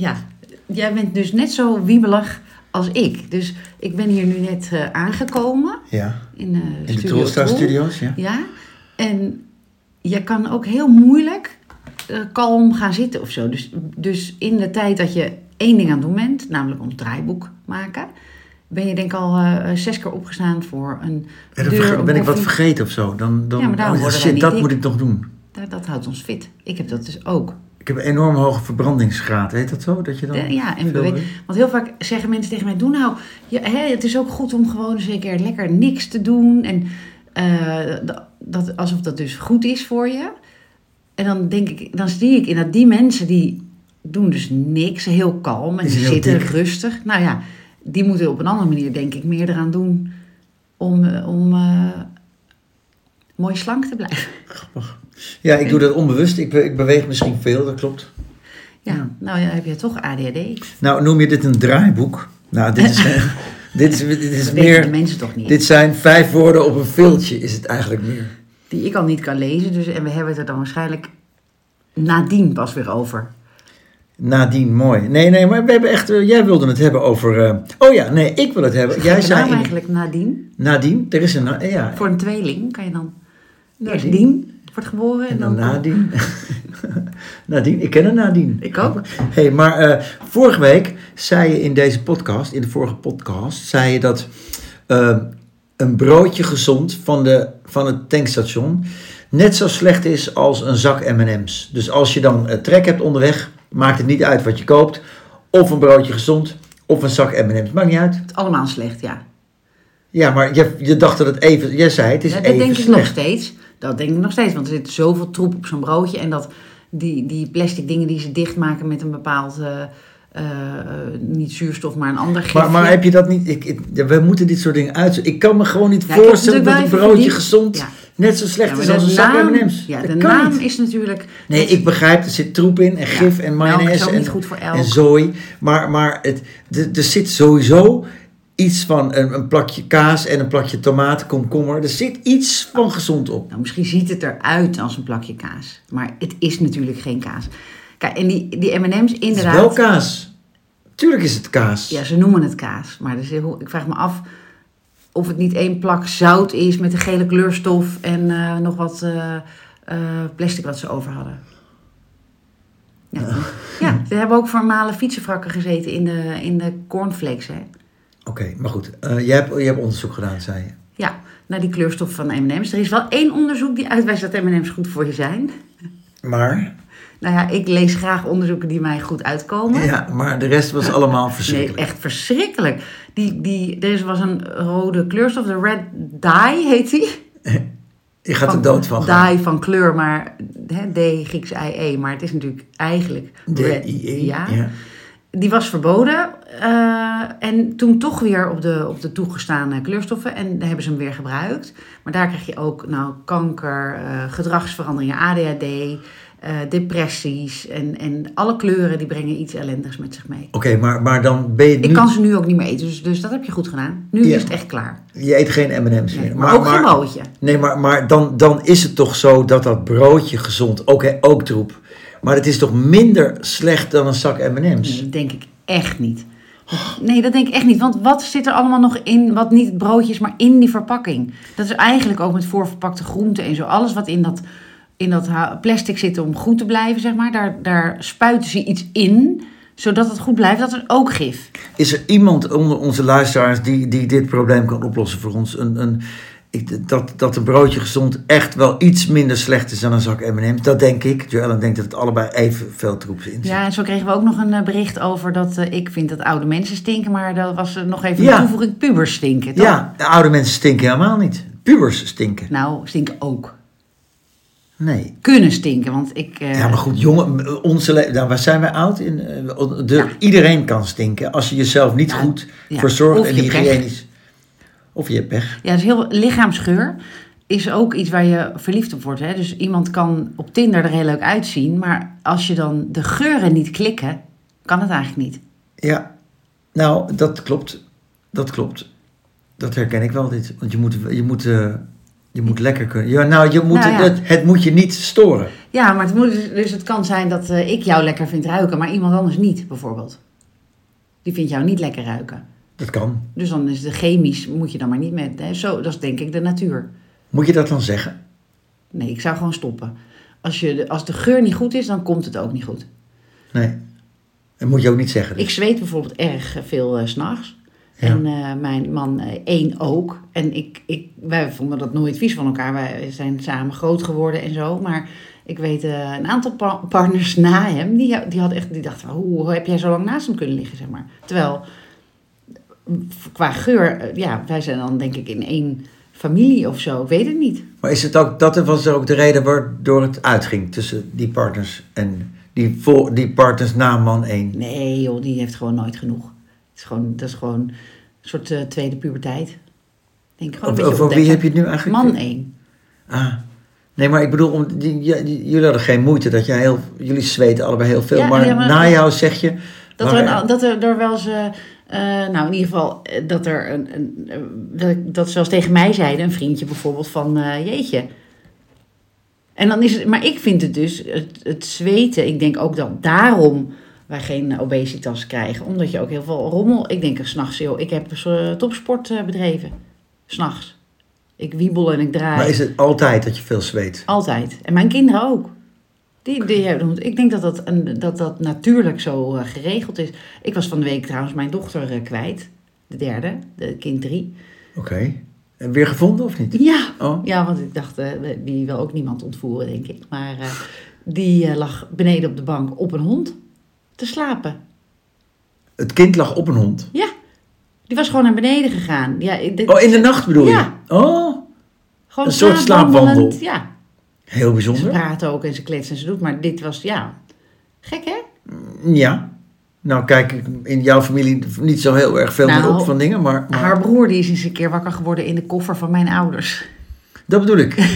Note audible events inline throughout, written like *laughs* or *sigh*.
ja, jij bent dus net zo wiebelig als ik. Dus ik ben hier nu net eh, aangekomen Ja. in, eh In de Troll. Studios, ja. Ja, en je kan ook heel moeilijk eh, kalm gaan zitten of zo. Dus, dus in de tijd dat je één ding aan het doen bent, namelijk ons draaiboek maken, ben je denk ik al zes keer opgestaan voor een deur, verge- ben ik wat vergeten of zo. Dan, dan, Ja, maar oh, shit, dat moet ik nog doen. Dat, dat houdt ons fit. Ik heb dat dus ook. Ik heb een enorm hoge verbrandingsgraad, heet dat zo? Dat je dan De- ja, en? Want heel vaak zeggen mensen tegen mij: Doe nou, hè, het is ook goed om gewoon eens een keer lekker niks te doen. En eh, dat, alsof dat dus goed is voor je. En dan denk ik, dan zie ik in dat die mensen die doen dus niks, heel kalm en heel zitten dik. rustig. Nou ja, die moeten op een andere manier, denk ik, meer eraan doen om, eh, om eh, mooi slank te blijven. Ja, ik doe dat onbewust. Ik, be- ik beweeg misschien veel, dat klopt. Ja, nou ja, heb je toch ADHD? Nou, noem je dit een draaiboek? Nou, dit is, *laughs* dit is, dit is Dat weten de meer... mensen toch niet. Dit zijn vijf woorden op een viltje, is het eigenlijk meer. die ik al niet kan lezen. Dus, en we hebben het er dan waarschijnlijk nadien pas weer over. Nadien, mooi. Nee, nee, maar we hebben echt... eh, jij wilde het hebben over... eh, oh ja, nee, ik wil het hebben. Jij Jij zei... eigenlijk nadien. Nadien, er is een... Ja, Voor een tweeling kan je dan eerst Nadien. dien wordt geboren. En dan dan Nadien. *laughs* Nadien, ik ken een Nadien. Ik ook. hey, maar eh, vorige week zei je in deze podcast, in de vorige podcast, zei je dat eh, een broodje gezond van, de, van het tankstation net zo slecht is als een zak M&M's. Dus als je dan eh, trek hebt onderweg, maakt het niet uit wat je koopt. Of een broodje gezond, of een zak M&M's. Maakt niet uit. Het is allemaal slecht, ja. Ja, maar je, je dacht dat het even... Jij zei het is Ja, dat even denk ik nog steeds. Dat denk ik nog steeds. Want er zit zoveel troep op zo'n broodje. En dat die, die plastic dingen die ze dichtmaken met een bepaald... eh, eh, niet zuurstof, maar een ander gifje. Maar, maar heb je dat niet... Ik, ik, we moeten dit soort dingen uit... Ik kan me gewoon niet Ja, voorstellen dat een broodje gezond Ja. net zo slecht Ja, is als een zak M&M's. Ja, Dat de naam niet. is natuurlijk... Nee, ik begrijp, er zit troep in en gif en mayonaise ook en, niet goed voor elk. en zooi. Maar, maar het, er zit sowieso iets van een, een plakje kaas en een plakje tomaat, komkommer. Er zit iets van gezond op. Nou, misschien ziet het eruit als een plakje kaas. Maar het is natuurlijk geen kaas. Kijk, en die, die M&M's Het is inderdaad... wel kaas. Tuurlijk is het kaas. Ja, ze noemen het kaas. Maar heel- ik vraag me af of het niet één plak zout is met een gele kleurstof en eh, nog wat eh, eh, plastic wat ze over hadden. Ja, *laughs* ja ze hebben ook formale fietsenvrakken gezeten in de, in de cornflakes. Hè? Oké, maar goed. Eh, jij, hebt, jij hebt onderzoek gedaan, zei je. Ja, naar die kleurstof van M&M's. Er is wel één onderzoek die uitwijst dat M&M's goed voor je zijn. Maar, Nou ja, ik lees graag onderzoeken die mij goed uitkomen. ja, maar de rest was allemaal Nee, verschrikkelijk. echt verschrikkelijk. Die, die, er was een rode kleurstof, de red dye heet die. Je gaat er dood van gaan. Dye van kleur, maar hè, D, Grieks I, E. Maar het is natuurlijk eigenlijk red. D-I-E. Ja. ja. Die was verboden. Eh, en toen toch weer op de, op de toegestane kleurstoffen. En daar hebben ze hem weer gebruikt. Maar daar krijg je ook nou, kanker, eh, gedragsveranderingen, ADHD, eh, depressies. En, en alle kleuren die brengen iets ellendigs met zich mee. Oké, maar, maar dan ben je nu... Ik kan ze nu ook niet meer eten, dus, dus dat heb je goed gedaan. Nu Ja. is het echt klaar. Je eet geen M&M's Nee, meer. maar, ook geen broodje. Nee, maar, maar dan, dan is het toch zo dat dat broodje gezond, ook, ook troep, maar het is toch minder slecht dan een zak M&M's? Nee, dat denk ik echt niet. Nee, dat denk ik echt niet. Want wat zit er allemaal nog in, wat niet broodje is, maar in die verpakking? Dat is eigenlijk ook met voorverpakte groenten en zo. Alles wat in dat, in dat plastic zit om goed te blijven, zeg maar. Daar, daar spuiten ze iets in, zodat het goed blijft. Dat is ook gif. Is er iemand onder onze luisteraars die, die dit probleem kan oplossen voor ons? Een, een, ik, dat, dat een broodje gezond echt wel iets minder slecht is dan een zak M&M's? Dat denk ik. Joellen denkt dat het allebei evenveel troep in zit. Ja, en zo kregen we ook nog een eh, bericht over dat eh, ik vind dat oude mensen stinken. Maar dat was eh, nog even Ja. een toevoeging, pubers stinken, toch? Ja, de oude mensen stinken helemaal niet. Pubers stinken. Nou, stinken ook. Nee. Kunnen stinken, want ik... Ja, maar goed, jongen, onze nou, waar zijn wij oud? In, de, Ja. Iedereen kan stinken als je jezelf niet Ja, goed ja. verzorgt en hygiënisch. Of je hebt pech. Ja, dus heel lichaamsgeur is ook iets waar je verliefd op wordt. Hè? Dus iemand kan op Tinder er heel leuk uitzien, maar als je dan de geuren niet klikken, kan het eigenlijk niet. Ja, nou, dat klopt. Dat klopt. Dat herken ik wel, dit. Want je moet, je moet, eh, je moet lekker kunnen. Ja, nou, je moet, Nou ja. het, het moet je niet storen. Ja, maar het moet, dus- dus het kan zijn dat eh, ik jou lekker vind ruiken, maar iemand anders niet, bijvoorbeeld. Die vindt jou niet lekker ruiken. Dat kan. Dus dan is de chemisch, moet je dan maar niet met. Hè? Zo, dat is denk ik de natuur. Moet je dat dan zeggen? Nee, ik zou gewoon stoppen. Als, je, de- als de geur niet goed is, dan komt het ook niet goed. Nee. Dat moet je ook niet zeggen. dus. Ik zweet bijvoorbeeld erg veel eh, s s'nachts. Ja. En eh, mijn man eh, één ook. En ik, ik, wij vonden dat nooit vies van elkaar. Wij zijn samen groot geworden en zo. Maar ik weet een aantal pa- partners na hem, die, die, had echt, die dachten, hoe, hoe heb jij zo lang naast hem kunnen liggen, zeg maar. Terwijl, qua geur, eh, ja, wij zijn dan denk ik in één familie of zo. Ik weet het niet. Maar is het ook, dat was ook de reden waardoor het uitging tussen die partners en die, vol, die partners na man 1? Nee joh, die heeft gewoon nooit genoeg. Het is gewoon, dat is gewoon een soort eh, tweede puberteit. Denk gewoon een Over, wie heb je het nu eigenlijk? Man één. Ah. Nee, maar ik bedoel, om, die, jullie hadden geen moeite. Dat jij heel, jullie zweten allebei heel veel. Ja, maar, ja, maar- na jou zeg je... Dat er, dat er, er wel eens, eh, eh, nou in ieder geval, eh, dat er een, een, dat, zoals tegen mij zeiden, een vriendje bijvoorbeeld van, eh, jeetje. En dan is het, maar ik vind het dus, het, het zweten, ik denk ook dat daarom wij geen obesitas krijgen. Omdat je ook heel veel rommel, ik denk er s'nachts, joh, ik heb uh, topsport bedreven. S'nachts. Ik wiebel en ik draai. Maar is het altijd dat je veel zweet? Altijd. En mijn kinderen ook. Die, die, hebben- ik denk dat dat, een, dat dat natuurlijk zo eh, geregeld is. Ik was van de week trouwens mijn dochter eh, kwijt. De derde, de kind drie. Oké. En weer gevonden of niet? Ja, Oh, ja want ik dacht, eh, die wil ook niemand ontvoeren, denk ik. Maar die lag beneden op de bank op een hond te slapen. het kind lag op een hond. Ja, die was gewoon naar beneden gegaan. Ja, dit- Oh, in de nacht bedoel je? Ja. Oh, gewoon een soort slaapwandelend. slaapwandel. Ja, heel ze bijzonder. praat ook en ze kletst en ze doet. Maar dit was, ja, gek hè? Ja. Nou, kijk ik in jouw familie niet zo heel erg veel meer Nou, op van dingen, maar, maar Haar broer die is eens een keer wakker geworden in de koffer van mijn ouders. dat bedoel ik. *laughs*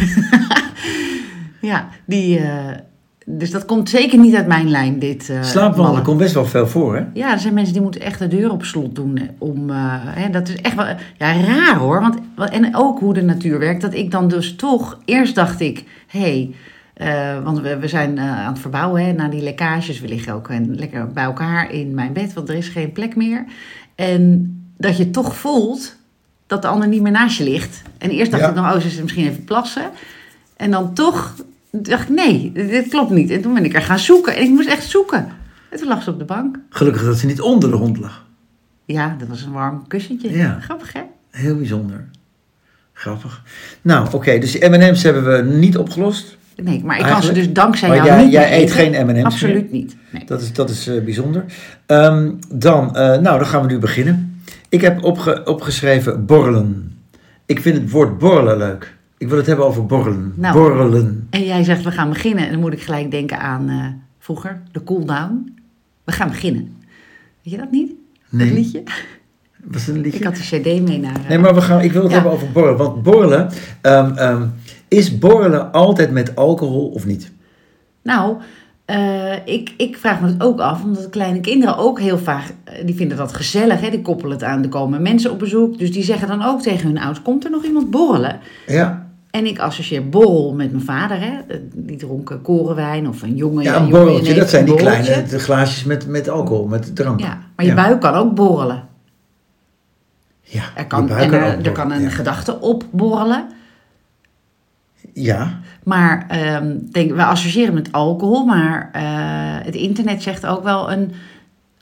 Ja, die, eh, dus dat komt zeker niet uit mijn lijn, dit Slaapwandelen ballen. komt best wel veel voor, hè? Ja, er zijn mensen die moeten echt de deur op slot doen. eh, Om, eh, hè, dat is echt wel ja, raar hoor. Want, en ook hoe de natuur werkt. Dat ik dan dus toch... Eerst dacht ik, hé... Hey, want we, we zijn aan het verbouwen hè, na die lekkages. We liggen ook eh, lekker bij elkaar in mijn bed, want er is geen plek meer. En dat je toch voelt dat de ander niet meer naast je ligt. En eerst dacht Ja. ik nog, oh, ze is misschien even plassen. En dan toch dacht ik, nee, dit klopt niet. En toen ben ik er gaan zoeken. En ik moest echt zoeken. En toen lag ze op de bank. Gelukkig dat ze niet onder de hond lag. Ja, dat was een warm kussentje. Ja. Grappig, hè? Heel bijzonder. Grappig. Nou, oké, dus die M&M's hebben we niet opgelost. Nee, maar ik kan ze dus dankzij jou jij- niet jij eet geen M&M's Absoluut niet. Nee. Dat is, dat is eh, bijzonder. Ehm, dan, eh, nou, dan gaan we nu beginnen. Ik heb opge- opgeschreven borrelen. Ik vind het woord borrelen leuk. Ik wil het hebben over borrelen. Nou. Borrelen. En jij zegt, we gaan beginnen. En dan moet ik gelijk denken aan eh, vroeger, de cooldown. We gaan beginnen. Weet je dat niet? Dat Nee, liedje? was een liedje? Ik had de cd mee naar... eh, Nee, maar we gaan, ik wil het Ja. hebben over borrelen. Want borrelen, ehm, ehm, is borrelen altijd met alcohol of niet? Nou, eh, ik, ik vraag me het ook af, omdat kleine kinderen ook heel vaak, die vinden dat gezellig, hè? die koppelen het aan, er komen mensen op bezoek, dus die zeggen dan ook tegen hun ouders, komt er nog iemand borrelen? Ja, En ik associeer borrel met mijn vader, hè? Die dronken korenwijn of een jongen. ja een borreltje. neef, Dat zijn die kleine de glaasjes met, met alcohol, met drank. Ja, maar je Ja. buik kan ook borrelen. Ja, Er je kan, buik en kan er, er kan een borrelen, gedachte opborrelen. Ja, Maar ehm, denk, we associëren met alcohol, maar eh, het internet zegt ook wel een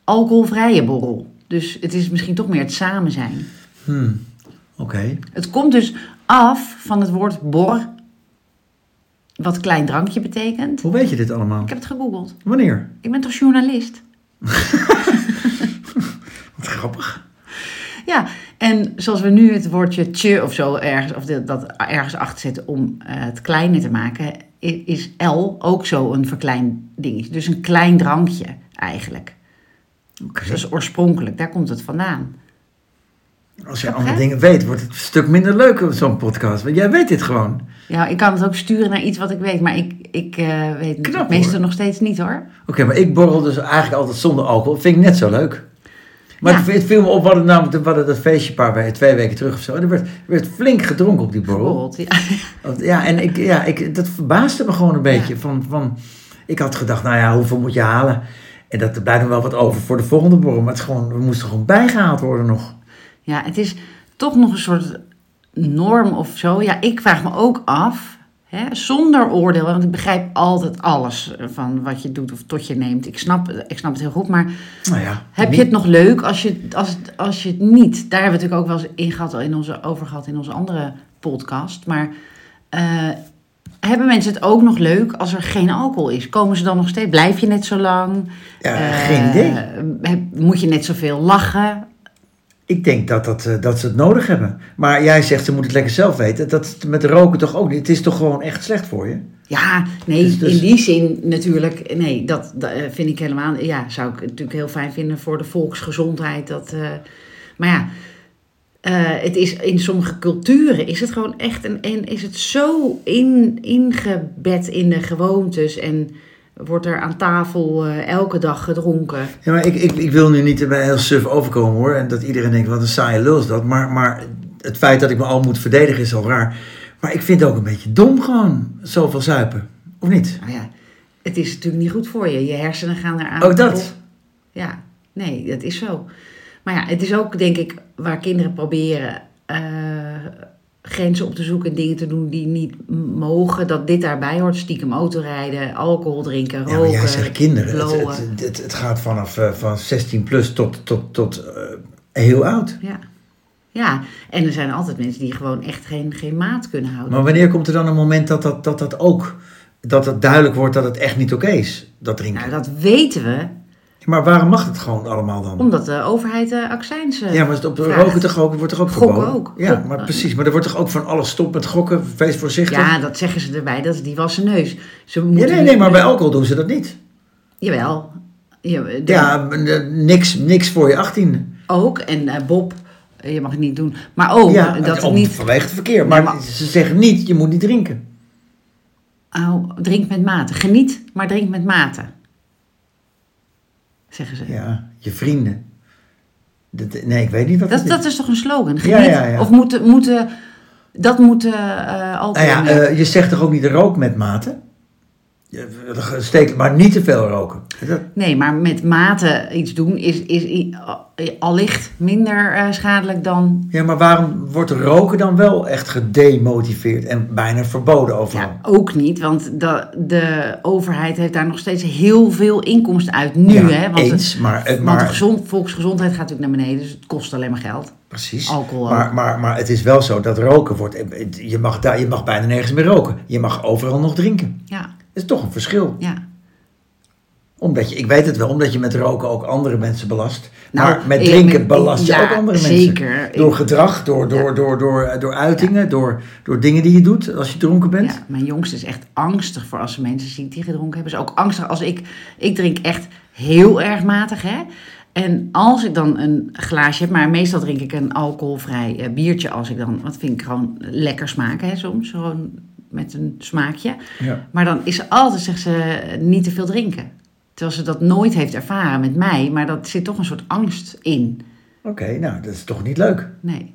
alcoholvrije borrel. Dus het is misschien toch meer het samen zijn. hmm. oké. Het komt dus af van het woord bor, wat klein drankje betekent. Hoe weet je dit allemaal? Ik heb het gegoogeld. Wanneer? Ik ben toch journalist? *laughs* Wat grappig. Ja, en zoals we nu het woordje tje of zo ergens, of dat ergens achter zetten om eh, het kleiner te maken, is L ook zo een verklein dingetje. Dus een klein drankje eigenlijk. Dat is oorspronkelijk, daar komt het vandaan. Als je andere dingen weet, wordt het een stuk minder leuk op zo'n podcast. Want jij weet dit gewoon. Ja, ik kan het ook sturen naar iets wat ik weet, maar ik, ik eh, weet het Knap, hoor. nog steeds niet hoor. Oké, maar ik borrel dus eigenlijk altijd zonder alcohol. Vind ik net zo leuk. Maar Ja. het, viel me op, we hadden namelijk we hadden dat feestje een paar weken, twee weken terug of zo. En er werd, er werd flink gedronken op die borrel. *laughs* Ja. En ik, ja, ik, dat verbaasde me gewoon een beetje. Van, van, ik had gedacht, nou ja, hoeveel moet je halen? En dat er blijft nog wel wat over voor de volgende borrel. Maar het gewoon, we moesten gewoon bijgehaald worden nog. Ja, het is toch nog een soort norm of zo. Ja, ik vraag me ook af, hè, zonder oordeel, want ik begrijp altijd alles van wat je doet of tot je neemt. Ik snap, ik snap het heel goed, maar Nou ja, heb je het nog leuk als je, als, het- als je het niet... Daar hebben we het natuurlijk ook wel eens in gehad, in onze, over gehad in onze andere podcast. Maar eh, hebben mensen het ook nog leuk als er geen alcohol is? Komen ze dan nog steeds? Blijf je net zo lang? Ja, Eh, geen idee. moet je net zoveel lachen? Ik denk dat, dat, eh, dat ze het nodig hebben. Maar jij zegt, ze moeten het lekker zelf weten. Dat met roken toch ook niet. Het is toch gewoon echt slecht voor je? Ja, nee, Dus- dus- in die zin natuurlijk. Nee, dat, dat eh, vind ik helemaal. Ja, zou ik natuurlijk heel fijn vinden voor de volksgezondheid. Dat, eh, maar ja, het is in sommige culturen is het gewoon echt een, en is het zo in, ingebed in de gewoontes en wordt er aan tafel eh, elke dag gedronken. Ja, maar ik, ik, ik wil nu niet bij heel suf overkomen hoor. En dat iedereen denkt, wat een saaie lul is dat. Maar, maar het feit dat ik me al moet verdedigen is al raar. Maar ik vind het ook een beetje dom gewoon, zoveel zuipen. Of niet? Nou ja, het is natuurlijk niet goed voor je. Je hersenen gaan eraan. Ook dat. Ja, nee, dat is zo. Maar ja, het is ook, denk ik, waar kinderen proberen eh, grenzen op te zoeken en dingen te doen die niet mogen. Dat dit daarbij hoort. Stiekem autorijden, alcohol drinken, Ja, roken. maar jij zegt kinderen. Het, blowen. het, het, het gaat vanaf eh, van 16 plus tot, tot, tot eh, heel oud. Ja. ja, en er zijn altijd mensen die gewoon echt geen, geen maat kunnen houden. Maar wanneer komt er dan een moment dat dat, dat, dat ook... Dat het duidelijk wordt dat het echt niet oké is, dat drinken. Nou, dat weten we, Maar waarom mag het gewoon allemaal dan? omdat de overheid de accijns eh, Ja, maar het op vraagt. roken toch ook, wordt toch ook Gokken verboden? ook. Ja, Gok- maar precies. Maar er wordt toch ook van alles stop met gokken, wees voorzichtig. Ja, dat zeggen ze erbij. Dat is die wassen neus. Ze Ja, nee, nee, maar bij alcohol doen ze dat niet. Jawel. Ja, de- Ja, eh, niks, niks voor je 18. Ook. En eh, Bob, eh, je mag het niet doen. Maar ook ja, dat om- niet... vanwege het verkeer. Maar, maar- ze zeggen niet, je moet niet drinken. Oh, drink met mate. Geniet, maar drink met mate. Zeggen ze. Ja, je vrienden. Dat, nee, ik weet niet wat Dat, dat is. is toch een slogan? Ja, Geniet. ja, ja. Of moeten... moeten dat moeten eh alcohol... Nou ja, eh, je zegt toch ook niet rook met mate? Steek, maar niet te veel roken. Nee, maar met mate iets doen is, is allicht minder eh, schadelijk dan... ja, maar waarom wordt roken dan wel echt gedemotiveerd en bijna verboden overal? Ja, ook niet, want de, de overheid heeft daar nog steeds heel veel inkomsten uit nu. Ja, hè, want eens, maar, het- Want de maar gezond, volksgezondheid gaat natuurlijk naar beneden, dus het kost alleen maar geld. precies. Alcohol. Maar, maar, maar het is wel zo dat roken wordt. Je mag, daar, je mag bijna nergens meer roken. Je mag overal nog drinken. Ja, is toch een verschil. ja. Omdat je, ik weet het wel, omdat je met roken ook andere mensen belast. Nou, maar met drinken belast je ja, ook andere zeker. mensen. Door gedrag, door, door, door, door, door uitingen, door, door dingen die je doet als je dronken bent. ja, mijn jongste is echt angstig voor als ze mensen ziet die gedronken hebben. Ze is ook angstig als ik... Ik drink echt heel erg matig, hè. En als ik dan een glaasje heb, maar meestal drink ik een alcoholvrij eh, biertje als ik dan... Wat vind ik gewoon lekker smaken, hè, soms. Gewoon met een smaakje. Ja. Maar dan is ze altijd, zegt ze, niet te veel drinken. Terwijl ze dat nooit heeft ervaren met mij. Maar dat zit toch een soort angst in. Oké, nou, dat is toch niet leuk. Nee.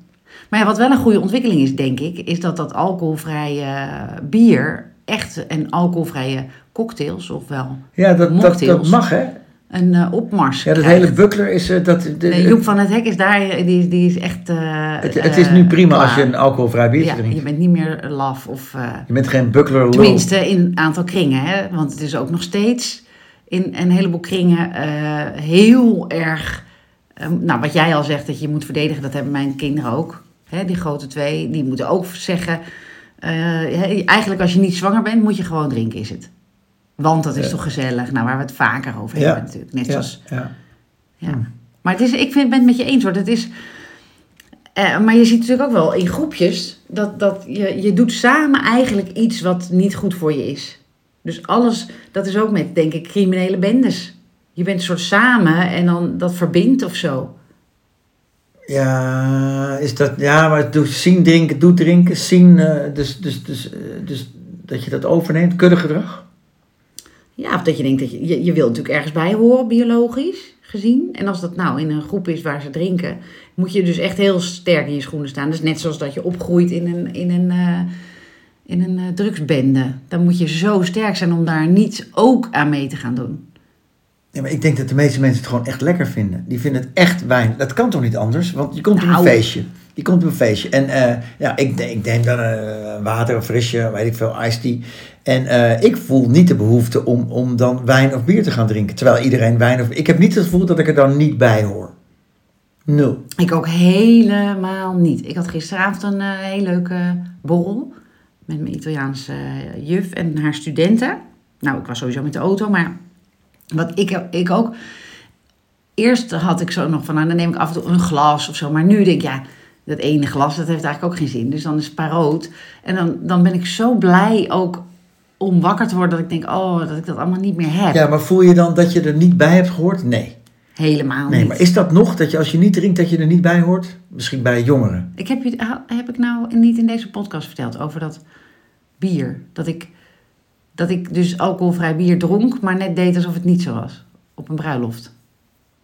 Maar ja, wat wel een goede ontwikkeling is, denk ik, is dat dat alcoholvrije bier echt en alcoholvrije cocktails, ofwel Ja, dat, dat, mag, hè? Een eh, opmars. Ja, dat krijgt. hele buckler is eh, dat. De, Nee, Joep van het Hek is daar, die, die is echt. eh, het, het is nu prima klaar. als je een alcoholvrij biertje Ja, drinkt. je bent niet meer laf of. Je bent geen buckler lul. Tenminste, in een aantal kringen. Hè? Want het is ook nog steeds in een heleboel kringen heel erg. eh, nou, wat jij al zegt dat je moet verdedigen, dat hebben mijn kinderen ook. Hè? Die grote twee, die moeten ook zeggen. eigenlijk, als je niet zwanger bent, moet je gewoon drinken, is het. Want dat is Ja. toch gezellig. Nou, waar we het vaker over Ja. hebben, natuurlijk. Net Ja, zoals. ja. Ja. Maar het is, ik vind, ben het met je eens hoor. Het is, eh, maar je ziet natuurlijk ook wel in groepjes dat, dat je, je doet samen eigenlijk iets wat niet goed voor je is. Dus alles, dat is ook met, denk ik, criminele bendes. Je bent een soort samen en dan dat verbindt of zo. Ja, is dat, ja, maar doe, zien drinken, doet drinken, zien, eh, dus, dus, dus, eh, dus dat je dat overneemt, kuddegedrag. Ja, of dat je denkt dat je, je, je wilt natuurlijk ergens bij horen, biologisch gezien. En als dat nou in een groep is waar ze drinken, moet je dus echt heel sterk in je schoenen staan. Dus net zoals dat je opgroeit in een, in een, eh, in een eh, drugsbende. Dan moet je zo sterk zijn om daar niets ook aan mee te gaan doen. Ja, maar ik denk dat de meeste mensen het gewoon echt lekker vinden. Die vinden het echt wijn. Dat kan toch niet anders? Want je komt op Nou. een feestje. Je komt op een feestje. En eh, ja, ik, ik neem dan water, een frisje, weet ik veel, iced tea. En eh, ik voel niet de behoefte om, om dan wijn of bier te gaan drinken. Terwijl iedereen wijn of... Ik heb niet het gevoel dat ik er dan niet bij hoor. Nul. Ik ook helemaal niet. Ik had gisteravond een eh, heel leuke borrel met mijn Italiaanse eh, juf en haar studenten. Nou, ik was sowieso met de auto, maar wat ik, ik ook... Eerst had ik zo nog van, nou, dan neem ik af en toe een glas of zo. Maar nu denk ik, ja, dat ene glas, dat heeft eigenlijk ook geen zin. Dus dan is het. En dan, dan ben ik zo blij ook om wakker te worden dat ik denk, oh, dat ik dat allemaal niet meer heb. Ja, maar voel je dan dat je er niet bij hebt gehoord? Nee. Helemaal Nee, niet. maar is dat nog dat je als je niet drinkt dat je er niet bij hoort? Misschien bij jongeren. Ik heb, je, heb ik nou niet in deze podcast verteld over dat bier? Dat ik, dat ik dus alcoholvrij bier dronk, maar net deed alsof het niet zo was. Op een bruiloft.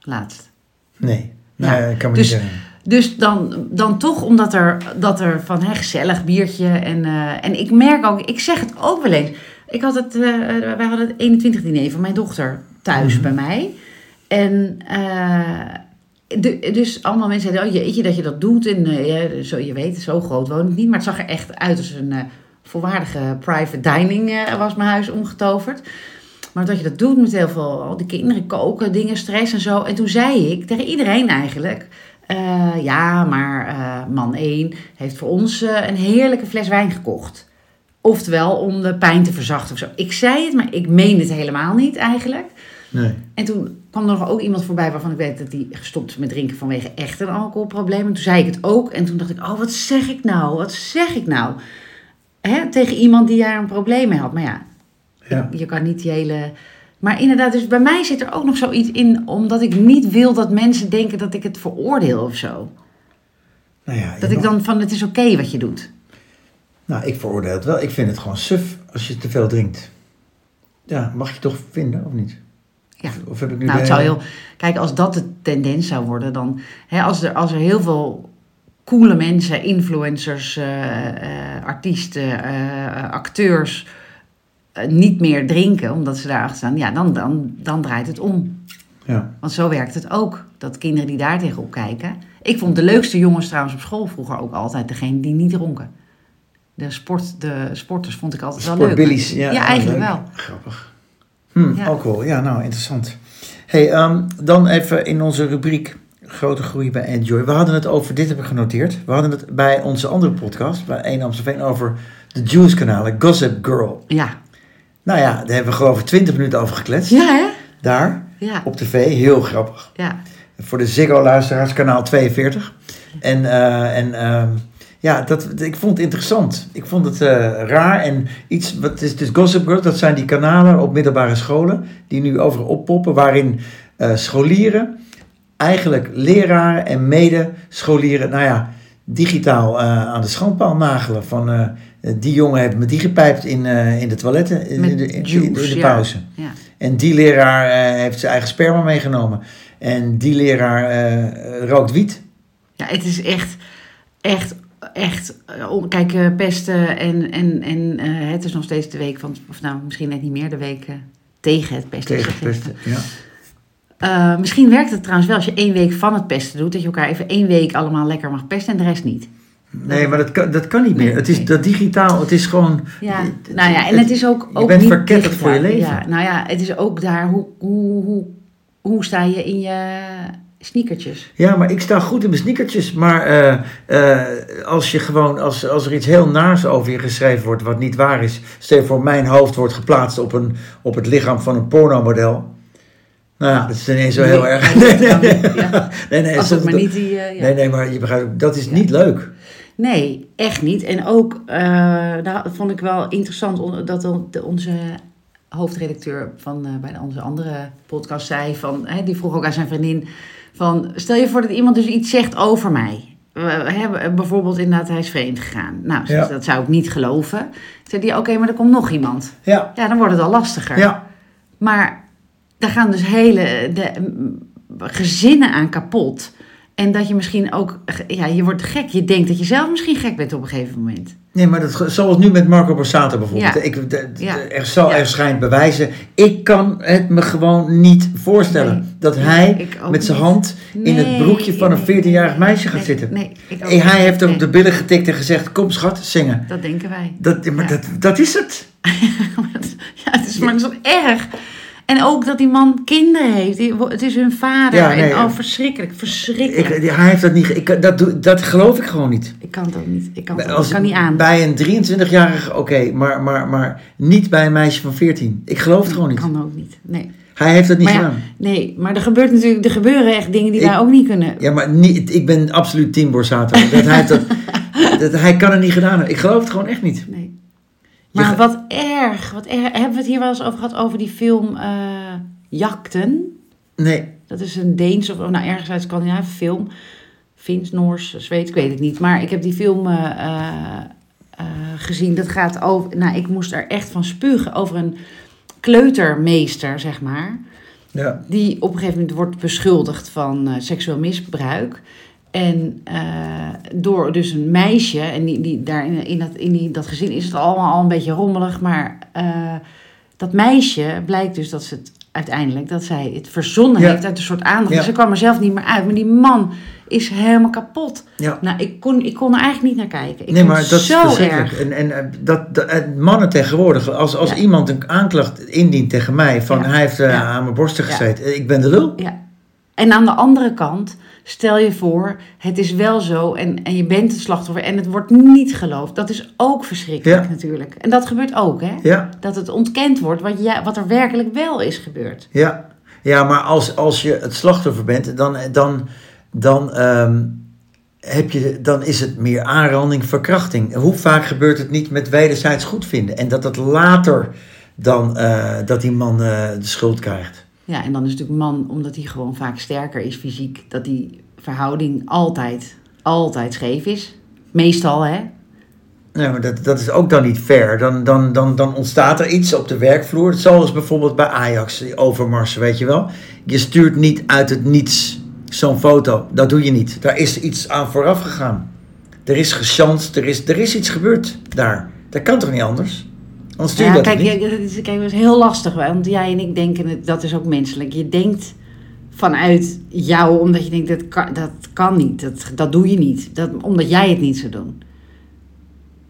Laatst. Nee. Ja, Nee, ik kan me dus- niet herinneren. Dus dan, dan toch omdat er, dat er van hè, gezellig biertje. En, eh, en ik merk ook, ik zeg het ook wel eens. Ik had het, eh, wij hadden het 21 diner van mijn dochter thuis Mhm. bij mij. En de, dus allemaal mensen zeiden, oh jeetje dat je dat doet. En ja, zo, je weet, zo groot woon ik niet. Maar het zag er echt uit als een volwaardige private dining was mijn huis omgetoverd. Maar dat je dat doet met heel veel, al die kinderen koken, dingen, stress en zo. En toen zei ik tegen iedereen eigenlijk... eh, ja, maar eh, man 1 heeft voor ons eh, een heerlijke fles wijn gekocht. Oftewel om de pijn te verzachten of zo. Ik zei het, maar ik meen het helemaal niet eigenlijk. Nee. En toen kwam er nog ook iemand voorbij waarvan ik weet dat hij gestopt is met drinken vanwege echt een alcoholprobleem. En toen zei ik het ook. En toen dacht ik, oh, wat zeg ik nou? Wat zeg ik nou? Hè, tegen iemand die daar een probleem mee had. Maar ja, Ja. je kan niet die hele... Maar inderdaad, dus bij mij zit er ook nog zoiets in... omdat ik niet wil dat mensen denken dat ik het veroordeel of zo. Nou ja, Dat ik mag- dan van, het is oké wat je doet. Nou, ik veroordeel het wel. Ik vind het gewoon suf als je te veel drinkt. Ja, mag je toch vinden, of niet? Ja. Of, of heb ik nu Nou, het zou heel... Kijk, als dat de tendens zou worden, dan... Hè, als, er, als er heel veel coole mensen, influencers, eh, eh, artiesten, eh, acteurs... eh, niet meer drinken, omdat ze daarachter staan... Ja, dan, dan, dan draait het om. Ja. Want zo werkt het ook. Dat kinderen die daar tegenop kijken... Ik vond de leukste jongens trouwens op school vroeger ook altijd degene die niet dronken. De, sport, de sporters vond ik altijd wel leuk. Sportbillies. Ja, Ja, eigenlijk leuk. wel. Grappig. Hm, Ja. Alcohol, ja, nou, interessant. hey, ehm, dan even in onze rubriek Grote groei bij Enjoy. We hadden het over, dit heb ik genoteerd. We hadden het bij onze andere podcast, bij 1 Amstelveen, over de Juice-kanalen, Gossip Girl. Ja. Nou ja, daar hebben we geloof ik 20 minuten over gekletst. Ja, hè? Daar, Ja. op tv, heel grappig. Ja. Voor de Ziggo-luisteraars, kanaal 42. En, eh, en ehm, ja, dat, ik vond het interessant. Ik vond het eh, raar en iets, wat is dus Gossip Girl, dat zijn die kanalen op middelbare scholen, die nu overal oppoppen, waarin eh, scholieren, eigenlijk leraren en mede-scholieren, nou ja, digitaal aan de schandpaal nagelen. Van, die jongen heeft me die gepijpt in, eh, in de toiletten, in, de, in, de- juice, in de ja. pauze. Ja. En die leraar eh, heeft zijn eigen sperma meegenomen. En die leraar eh, rookt wiet. Ja, het is echt, echt, echt. eh, Kijk, eh, pesten en, en, en eh, het is nog steeds de week van, of nou misschien net niet meer de week eh, tegen het pesten. Tegen je. pesten. Ja. Eh, misschien werkt het trouwens wel als je één week van het pesten doet, dat je elkaar even één week allemaal lekker mag pesten en de rest niet. Nee, maar dat kan, dat kan niet meer. Het is dat digitaal, het is gewoon... Ja, het- nou ja, en het is ook, je ook bent niet verketterd digitaal. voor je leven. Ja, nou ja, het is ook daar, hoe, hoe, hoe, hoe sta je in je sneakertjes? Ja, maar ik sta goed in mijn sneakertjes. Maar eh, eh, als je gewoon, als, als er iets heel naars over je geschreven wordt wat niet waar is. Stel je voor, mijn hoofd wordt geplaatst op, een, op het lichaam van een pornomodel. Nou ja, dat is ineens zo heel Nee, erg. nee, Nee, nee, *laughs* ja. nee, nee, Als soms het maar niet die... eh, ja. nee, nee, maar je begrijpt, dat is niet leuk. Nee, echt niet. En ook, daar vond ik wel interessant dat onze hoofdredacteur van eh, bij onze andere podcast zei van, hè, die vroeg ook aan zijn vriendin van, stel je voor dat iemand dus iets zegt over mij. We hebben bijvoorbeeld inderdaad, hij is vreemd gegaan. Nou, Ja. dat zou ik niet geloven. Zei die, oké, maar er komt nog iemand. Ja, Ja, dan wordt het al lastiger. ja. Maar daar gaan dus hele. De, gezinnen aan kapot. En dat je misschien ook, ja, je wordt gek. Je denkt dat je zelf misschien gek bent op een gegeven moment. Nee, maar dat, zoals nu met Marco Borsato bijvoorbeeld. Ja. Ik, de- de- Ja. Er, zal, Ja. er schijnt bewijzen. Ik kan het me gewoon niet voorstellen. Nee. Dat hij met zijn hand in het broekje van een nee, 14-jarig meisje gaat zitten. Nee, ik ook En hij heeft Nee, op de billen getikt en gezegd: Kom schat, zingen. Dat denken wij. Dat, maar dat, dat is het. *laughs* ja, het is maar zo erg. En ook dat die man kinderen heeft. Die- Het is hun vader. Ja, nee, en, oh, eh, verschrikkelijk, verschrikkelijk. Ik, Ik, hij heeft dat niet. Ik, dat, doe- dat geloof ik gewoon niet. kan het ook niet. Ik kan het Als- ik kan niet aan. Bij een 23-jarige, oké, maar, maar, maar niet bij een meisje van 14. Ik geloof het gewoon niet. kan ook niet. Nee. Hij heeft dat niet Maar ja, gedaan. nee, maar er gebeurt natuurlijk, er gebeuren echt dingen die Ik- wij ook niet kunnen. Ja, maar niet, ik ben absoluut team Borsato. Dat hij, dat, *laughs* dat, hij kan het niet gedaan hebben. Ik geloof het gewoon echt niet. Nee. Maar wat erg, wat erg. Hebben we het hier wel eens over gehad over die film eh Jakten? Nee, Dat is een Deens of nou, ergens uit Scandinavië film. Fins, Noors, Zweeds, ik weet het niet. Maar ik heb die film eh, eh, gezien. Dat gaat over. Nou, ik moest er echt van spugen over een kleutermeester, zeg maar. ja. Die op een gegeven moment wordt beschuldigd van seksueel misbruik. En eh, door dus een meisje, en die, die, daar in, in, dat, in die, dat gezin is het allemaal al een beetje rommelig. Maar eh, dat meisje blijkt dus dat ze het uiteindelijk, dat zij het verzonnen Ja. heeft uit een soort aandacht. Ja. Dus ze kwam er zelf niet meer uit. Maar die man is helemaal kapot. ja. Nou, ik kon, ik kon er eigenlijk niet naar kijken. Ik nee, maar dat is zo erg. En, en eh, dat, dat, mannen tegenwoordig, als, als iemand een aanklacht indient tegen mij van hij heeft aan mijn borsten gezeten, ik ben de lul. Ja. En aan de andere kant, stel je voor, het is wel zo en, en je bent het slachtoffer en het wordt niet geloofd. Dat is ook verschrikkelijk Ja. natuurlijk. En dat gebeurt ook, hè? Ja, Dat het ontkend wordt wat, ja, wat er werkelijk wel is gebeurd. ja. ja maar als, als je het slachtoffer bent, dan, dan, dan, ehm, heb je, dan is het meer aanranding, verkrachting. Hoe vaak gebeurt het niet met wederzijds goed vinden? En dat het later dan eh, dat die man eh, de schuld krijgt. Ja, en dan is natuurlijk man, omdat hij gewoon vaak sterker is fysiek, dat die verhouding altijd, altijd scheef is. Meestal, hè? Ja, maar dat, dat is ook dan niet fair. Dan, dan, dan, dan ontstaat er iets op de werkvloer. Zoals bijvoorbeeld bij Ajax, overmars, weet je wel. Je stuurt niet uit het niets zo'n foto. Dat doe je niet. Daar is iets aan vooraf gegaan. Er is gechanst, er is, er is iets gebeurd daar. Dat kan toch niet anders? Anders stuur Ja, dat kijk, niet. ja, dat is, kijk, dat is heel lastig, want jij en ik denken, dat is ook menselijk. Je denkt vanuit jou, omdat je denkt, dat kan, dat kan niet, dat, dat doe je niet. Dat, omdat jij het niet zou doen.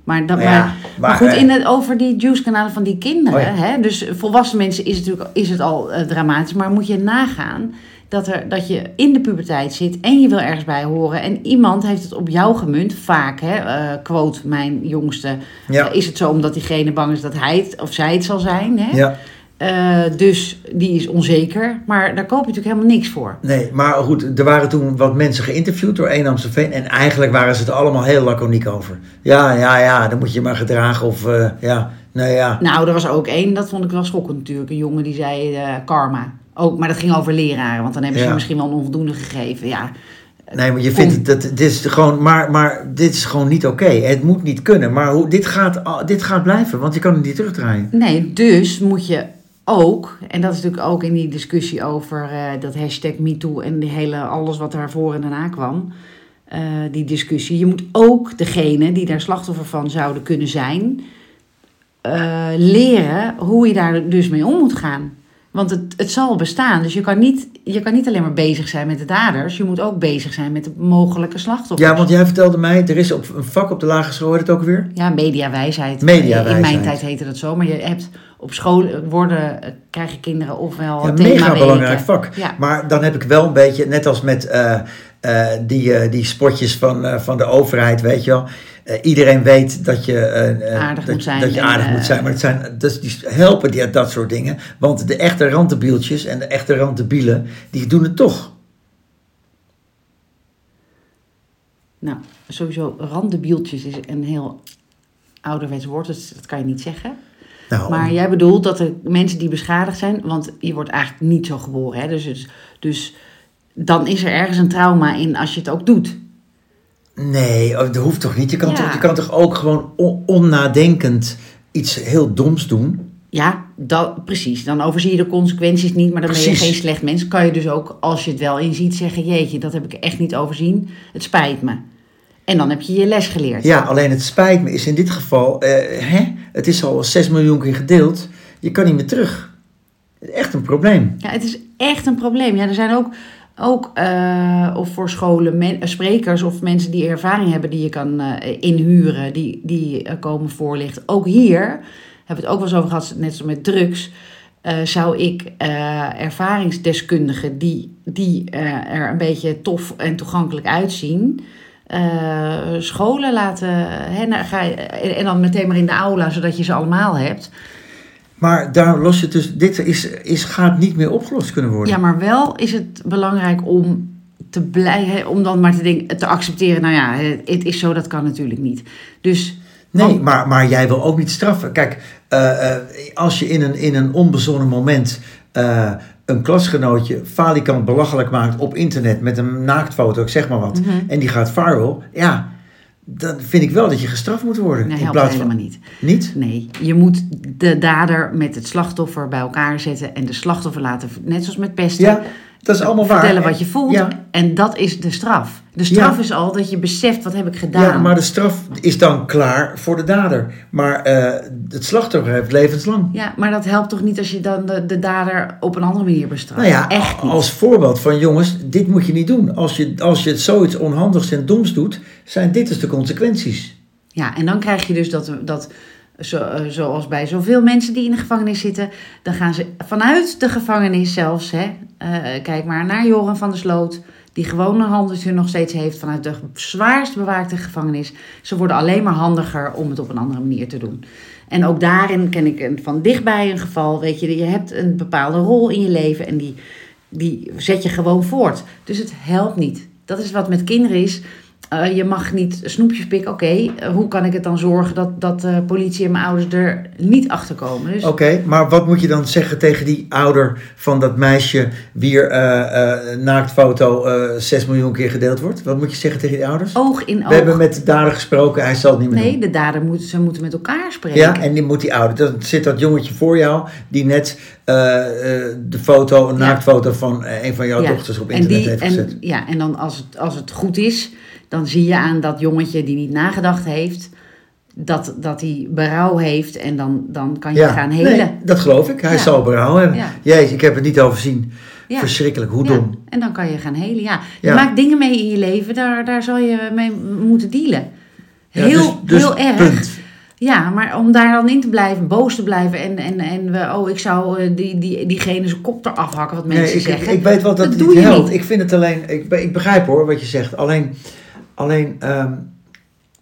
Maar, dat, Ja, maar, maar, goed, eh, in het, over die juice-kanalen van die kinderen, Oh ja. hè, dus volwassen mensen is het natuurlijk is het al eh, dramatisch, maar moet je nagaan dat, er, dat je in de puberteit zit en je wil ergens bij horen en iemand heeft het op jou gemunt, vaak, hè, eh, quote mijn jongste, Ja, is het zo omdat diegene bang is dat hij het of zij het zal zijn. Hè? ja. Eh, dus die is onzeker. Maar daar koop je natuurlijk helemaal niks voor. Nee, maar goed, er waren toen wat mensen geïnterviewd door 1 Amstelveen. En eigenlijk waren ze het allemaal heel laconiek over. Ja, ja, ja, dan moet je maar gedragen of eh, ja, nou ja. Nou, er was ook één, dat vond ik wel schokkend natuurlijk. Een jongen die zei eh, karma. Ook, maar dat ging over leraren, want dan hebben ze Ja. misschien wel een onvoldoende gegeven. Ja, Nee, maar je vindt het, dat, dit is gewoon, maar, maar dit is gewoon niet oké. Het moet niet kunnen. Maar hoe, dit, gaat, dit gaat blijven, want je kan het niet terugdraaien. nee, dus moet je ook, en dat is natuurlijk ook in die discussie over eh, dat hashtag MeToo en die hele, alles wat daarvoor en daarna kwam. eh, die discussie. Je moet ook degene die daar slachtoffer van zouden kunnen zijn, eh, leren hoe je daar dus mee om moet gaan. Want het, het zal bestaan. Dus je kan, niet, je kan niet alleen maar bezig zijn met de daders. Je moet ook bezig zijn met de mogelijke slachtoffers. Ja, want jij vertelde mij, er is op een vak op de lagere school, heet het ook weer? Ja, mediawijsheid. Mediawijsheid. In mijn tijd heette dat zo. Maar je hebt op school worden, krijgen kinderen ofwel Ja, een mega belangrijk vak. Ja. Maar dan heb ik wel een beetje, net als met eh, eh, die, eh, die spotjes van, eh, van de overheid, weet je wel. Iedereen weet dat je, Aardig dat, moet zijn dat je aardig moet zijn. Maar het zijn, dus die helpen die, dat soort dingen. Want de echte rantebieltjes en de echte rantebielen, die doen het toch. Nou, sowieso randebieltjes is een heel ouderwets woord. Dus dat kan je niet zeggen. Nou, Maar jij bedoelt dat de mensen die beschadigd zijn, want je wordt eigenlijk niet zo geboren. Hè? Dus, dus, dus dan is er ergens een trauma in als je het ook doet. Nee, oh, dat hoeft toch niet? Je kan, Ja. toch, je kan toch ook gewoon on- onnadenkend iets heel doms doen? Ja, dat, precies. Dan overzie je de consequenties niet, maar dan ben je geen slecht mens. Kan je dus ook, als je het wel inziet, zeggen... jeetje, dat heb ik echt niet overzien. Het spijt me. En dan heb je je les geleerd. Ja, alleen het spijt me is in dit geval, eh, hè, het is al 6 miljoen keer gedeeld. Je kan niet meer terug. Echt een probleem. Ja, het is echt een probleem. Ja, er zijn ook, ook eh, of voor scholen men- eh, sprekers of mensen die ervaring hebben die je kan eh, inhuren, die, die komen voorlichten. Ook hier hebben we het ook wel eens over gehad, net zoals met drugs. zou ik ervaringsdeskundigen die, die er een beetje tof en toegankelijk uitzien, scholen laten. Hè, nou, ga en dan meteen maar in de aula, zodat je ze allemaal hebt. Maar daar los je dus, dit is, is, gaat niet meer opgelost kunnen worden. Ja, maar wel is het belangrijk om te blijven, om dan maar te, denken, te accepteren, nou ja, het, is zo, dat kan natuurlijk niet. Dus Nee, maar, maar jij wil ook niet straffen. Kijk, eh, eh, als je in een, in een onbezonnen moment eh, een klasgenootje falikant belachelijk maakt op internet met een naaktfoto, ik zeg maar wat, Mhm. en die gaat viral, ja, dan vind ik wel dat je gestraft moet worden. nee, in helpt plaats helemaal van. niet. Niet? Nee, je moet de dader met het slachtoffer bij elkaar zetten en de slachtoffer laten, net zoals met pesten, Ja, dat is allemaal waar. vertellen wat je voelt. Ja, En dat is de straf. De straf Ja. is al dat je beseft, wat heb ik gedaan? ja, maar de straf is dan klaar voor de dader. Maar eh, het slachtoffer heeft levenslang. Ja, maar dat helpt toch niet als je dan de, de dader op een andere manier bestraft? Nou ja, Echt niet. als voorbeeld van jongens, dit moet je niet doen. Als je, als je zoiets onhandigs en doms doet, zijn dit dus de consequenties. Ja, en dan krijg je dus dat, dat zo, eh, zoals bij zoveel mensen die in de gevangenis zitten, dan gaan ze vanuit de gevangenis zelfs, hè, eh, kijk maar naar Joran van der Sloot, die gewoon een handeltje nog steeds heeft vanuit de zwaarst bewaakte gevangenis. Ze worden alleen maar handiger om het op een andere manier te doen. En ook daarin ken ik een- van dichtbij een geval, weet je, je hebt een bepaalde rol in je leven en die, die zet je gewoon voort. Dus het helpt niet. Dat is wat met kinderen is. Eh, je mag niet snoepjes pikken. Oké, eh, hoe kan ik het dan zorgen dat, dat de politie en mijn ouders er niet achter komen? Dus Oké, maar wat moet je dan zeggen tegen die ouder van dat meisje wier eh, eh, naaktfoto eh 6 miljoen keer gedeeld wordt? Wat moet je zeggen tegen die ouders? oog in oog. We hebben met de dader gesproken, hij zal het niet meer nee, doen. de dader moeten, ze moeten met elkaar spreken. Ja, en die moet die ouder. Dan zit dat jongetje voor jou die net eh, eh, de foto, een Ja. naaktfoto van eh, een van jouw Ja, dochters op en internet die, heeft gezet. en, ja, en dan als het, als het goed is, dan zie je aan dat jongetje die niet nagedacht heeft, dat, dat hij berouw heeft en dan, dan kan je gaan helen. nee, dat geloof ik. Hij Ja. zal berouw hebben. Ja. Jezus, ik heb het niet overzien. Ja. Verschrikkelijk, hoe Ja, dom. en dan kan je gaan helen. Ja. Je maakt dingen mee in je leven, daar, daar zal je mee moeten dealen. Heel, dus- dus heel erg. punt. Ja, maar om daar dan in te blijven, boos te blijven en, en, en we, oh, ik zou eh, die, die, diegene zijn kop eraf hakken, wat mensen Nee, ik, zeggen. ik weet wel dat, Dat het doe niet je helpt. niet. Ik vind het alleen, ik, ik begrijp hoor wat je zegt. Alleen, alleen ehm,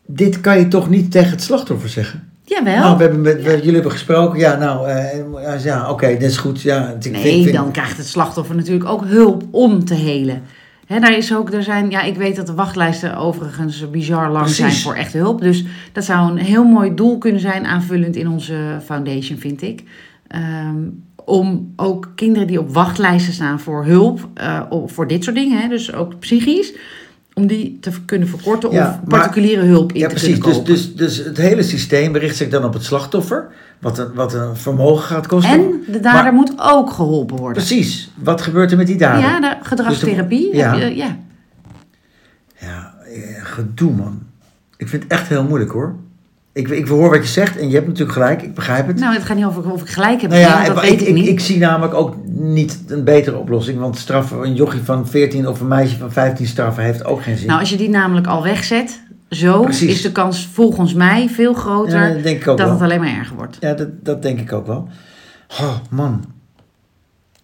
dit kan je toch niet tegen het slachtoffer zeggen? Jawel. Nou, we hebben met, jullie hebben gesproken. Ja, nou, eh, ja, oké, dit is goed. Ja, ik Nee, vind- dan krijgt het slachtoffer natuurlijk ook hulp om te helen. Hè, daar is ook, er zijn, ja, ik weet dat de wachtlijsten overigens bizar lang Precies. zijn voor echte hulp. Dus dat zou een heel mooi doel kunnen zijn, aanvullend in onze foundation, vind ik. Ehm, om ook kinderen die op wachtlijsten staan voor hulp, eh, voor dit soort dingen, hè, dus ook psychisch, om die te kunnen verkorten Ja, of maar- particuliere hulp in Ja, te precies. kunnen Dus, kopen. dus, dus het hele systeem richt zich dan op het slachtoffer. Wat een, wat een vermogen gaat kosten. en de dader Maar- moet ook geholpen worden. Precies. Wat gebeurt er met die dader? Ja, de gedragstherapie. Dus de- ja. je- ja. Ja, eh, gedoe man. Ik vind het echt heel moeilijk hoor. Ik, ik hoor wat je zegt en je hebt natuurlijk gelijk. Ik begrijp het. Nou, het gaat niet over of ik gelijk heb. Nou ja, dat ik, weet ik, ik, niet. ik zie namelijk ook niet een betere oplossing. Want straffen, een jochie van 14 of een meisje van 15 straffen heeft ook geen zin. nou, als je die namelijk al wegzet, zo Precies. is de kans volgens mij veel groter ja, dat het alleen maar erger wordt. Ja, dat, dat denk ik ook wel. Oh, man,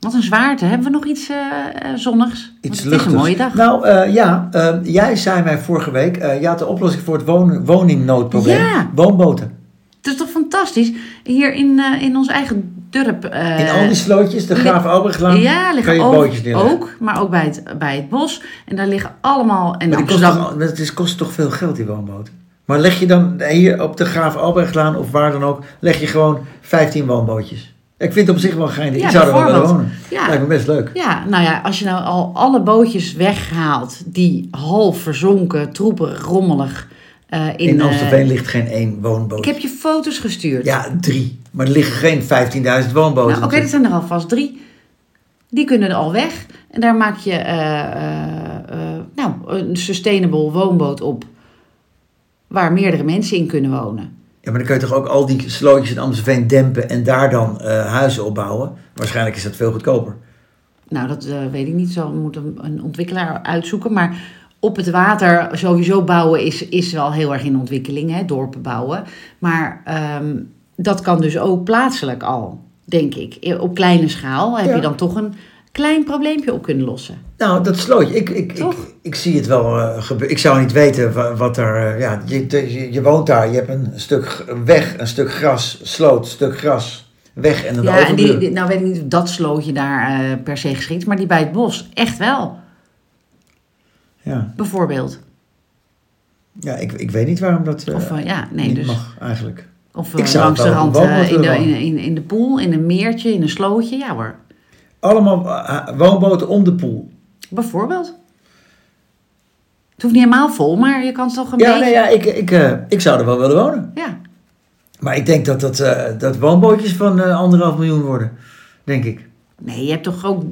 Wat een zwaarte. Hebben we nog iets eh, eh, zonnigs? Iets het luchtigs. is een mooie dag. Nou eh, ja, eh, jij zei mij vorige week, eh je had de oplossing voor het wonen, woningnoodprobleem. Ja. Woonboten. Het is toch fantastisch? Hier in, eh, in ons eigen dorp. eh, In al die slootjes, de Graaf Albrechtlaan, ja, kan liggen je ook, bootjes neerleggen. ook, maar ook bij het, bij het bos. En daar liggen allemaal... En Maar kost toch, dat is, kost toch veel geld, die woonboten? Maar leg je dan hier op de Graaf Albrechtlaan of waar dan ook, leg je gewoon 15 woonbootjes. Ik vind het op zich wel geinig. Ja, ik zou er wel wonen. Ja. Lijkt me best leuk. Ja, nou ja, als je nou al alle bootjes weghaalt die half verzonken, troeperig, rommelig eh, in... In eh, Amstelveen ligt geen één woonboot. ik heb je foto's gestuurd. Ja, drie. Maar er liggen geen 15.000 woonboten. Nou, Oké, dat zijn er alvast drie. Die kunnen er al weg. En daar maak je eh, nou, een sustainable woonboot op. Waar meerdere mensen in kunnen wonen. Ja, maar dan kun je toch ook al die slootjes in Amstelveen dempen en daar dan eh, huizen opbouwen? Waarschijnlijk is dat veel goedkoper. Nou, dat eh, weet ik niet. Zo moet een, een ontwikkelaar uitzoeken. Maar op het water sowieso bouwen is, is wel heel erg in ontwikkeling. Hè? Dorpen bouwen. Maar ehm, dat kan dus ook plaatselijk al, denk ik. Op kleine schaal heb Ja. je dan toch een klein probleempje op kunnen lossen. Nou, dat slootje, ik, ik, ik, ik zie het wel eh, gebeuren. Ik zou niet weten wa- wat er... eh, ja, je, je, je woont daar, je hebt een stuk weg, een stuk gras, sloot, stuk gras, weg en dan de Ja, en die, nou weet ik niet of dat slootje daar eh, per se geschikt is. Maar die bij het bos, echt wel. Ja, Bijvoorbeeld. ja ik, ik weet niet waarom dat Of ja, nee, niet dus. mag eigenlijk. Of Ik zou langs de rand een in, de, in, in, in de poel, in een meertje, in een slootje. Ja hoor. Allemaal eh, woonboten om de poel. Bijvoorbeeld. Het hoeft niet helemaal vol, maar je kan toch een Ja, beetje... nee, ja ik, ik, eh, ik zou er wel willen wonen. Ja. Maar ik denk dat dat, eh, dat woonbootjes van anderhalf miljoen worden. Denk ik. Nee, je hebt toch ook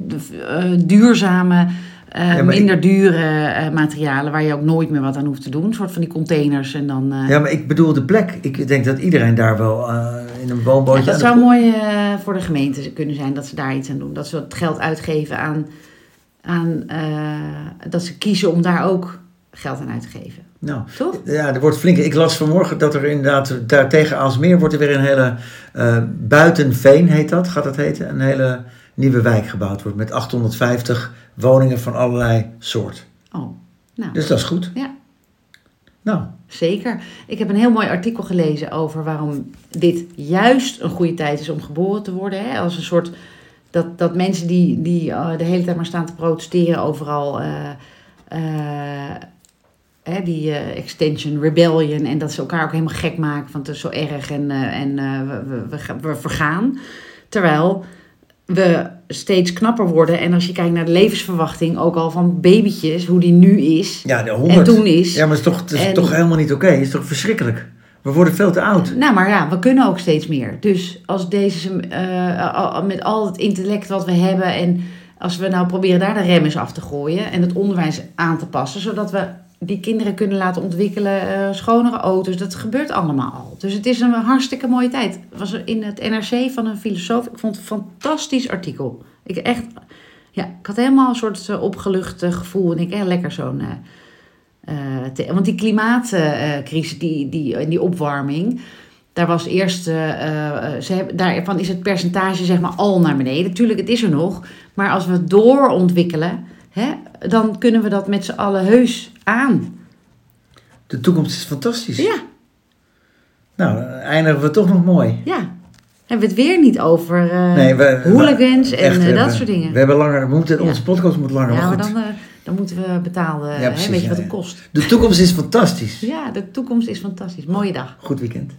duurzame, eh, Ja, minder dure eh, materialen waar je ook nooit meer wat aan hoeft te doen. Een soort van die containers en dan... eh, Ja, maar ik bedoel de plek. Ik denk dat iedereen daar wel in een Ja, woonbootje... dat de zou mooi voor de gemeente kunnen zijn dat ze daar iets aan doen. Dat ze het geld uitgeven aan, aan dat ze kiezen om daar ook geld aan uit te geven. Nou, Toch? ja, er wordt flink. Ik las vanmorgen dat er inderdaad daar tegen Aalsmeer wordt er weer een hele buitenveen heet dat, gaat dat heten, een hele nieuwe wijk gebouwd wordt met 850 woningen van allerlei soort. Oh, nou, Dus dat is goed. Ja. Nou, zeker. Ik heb een heel mooi artikel gelezen over waarom dit juist een goede tijd is om geboren te worden. Hè? Als een soort dat, dat mensen die, die uh, de hele tijd maar staan te protesteren overal. Uh, uh, hè, die uh, Extension Rebellion en dat ze elkaar ook helemaal gek maken van het is zo erg en, en we, we, we, we vergaan. Terwijl we steeds knapper worden. En als je kijkt naar de levensverwachting, ook al van babytjes, hoe die nu is ja, de 100. en toen is. Ja, maar het is toch, het is en, toch helemaal niet oké. Okay. Het is toch verschrikkelijk. We worden veel te oud. Nou, maar ja, we kunnen ook steeds meer. Dus als deze, uh, met al het intellect wat we hebben en als we nou proberen daar de rem eens af te gooien en het onderwijs aan te passen, zodat we die kinderen kunnen laten ontwikkelen, uh, schonere auto's, dat gebeurt allemaal al. Dus het is een hartstikke mooie tijd. Het was in het NRC van een filosoof, ik vond het een fantastisch artikel. Ik echt, ja, ik had helemaal een soort uh, opgelucht gevoel en ik echt lekker zo'n... Uh, want die klimaatcrisis, die, die, die opwarming, daar was eerst, ze hebben, daarvan is het percentage zeg maar al naar beneden. Tuurlijk, het is er nog, maar als we doorontwikkelen, hè, dan kunnen we dat met z'n allen heus aan. De toekomst is fantastisch. Ja. Nou, eindigen we toch nog mooi. Ja. Hebben we het weer niet over uh, nee, we, hooligans we, en echt, uh, dat soort dingen. We hebben langer, we moeten, ja. onze podcast moet langer. Ja, maar, dan, uh, dan moeten we betalen. Ja, hè, precies, weet je ja, wat het kost? De toekomst is fantastisch. Ja, de toekomst is fantastisch. Mooie dag. Goed weekend.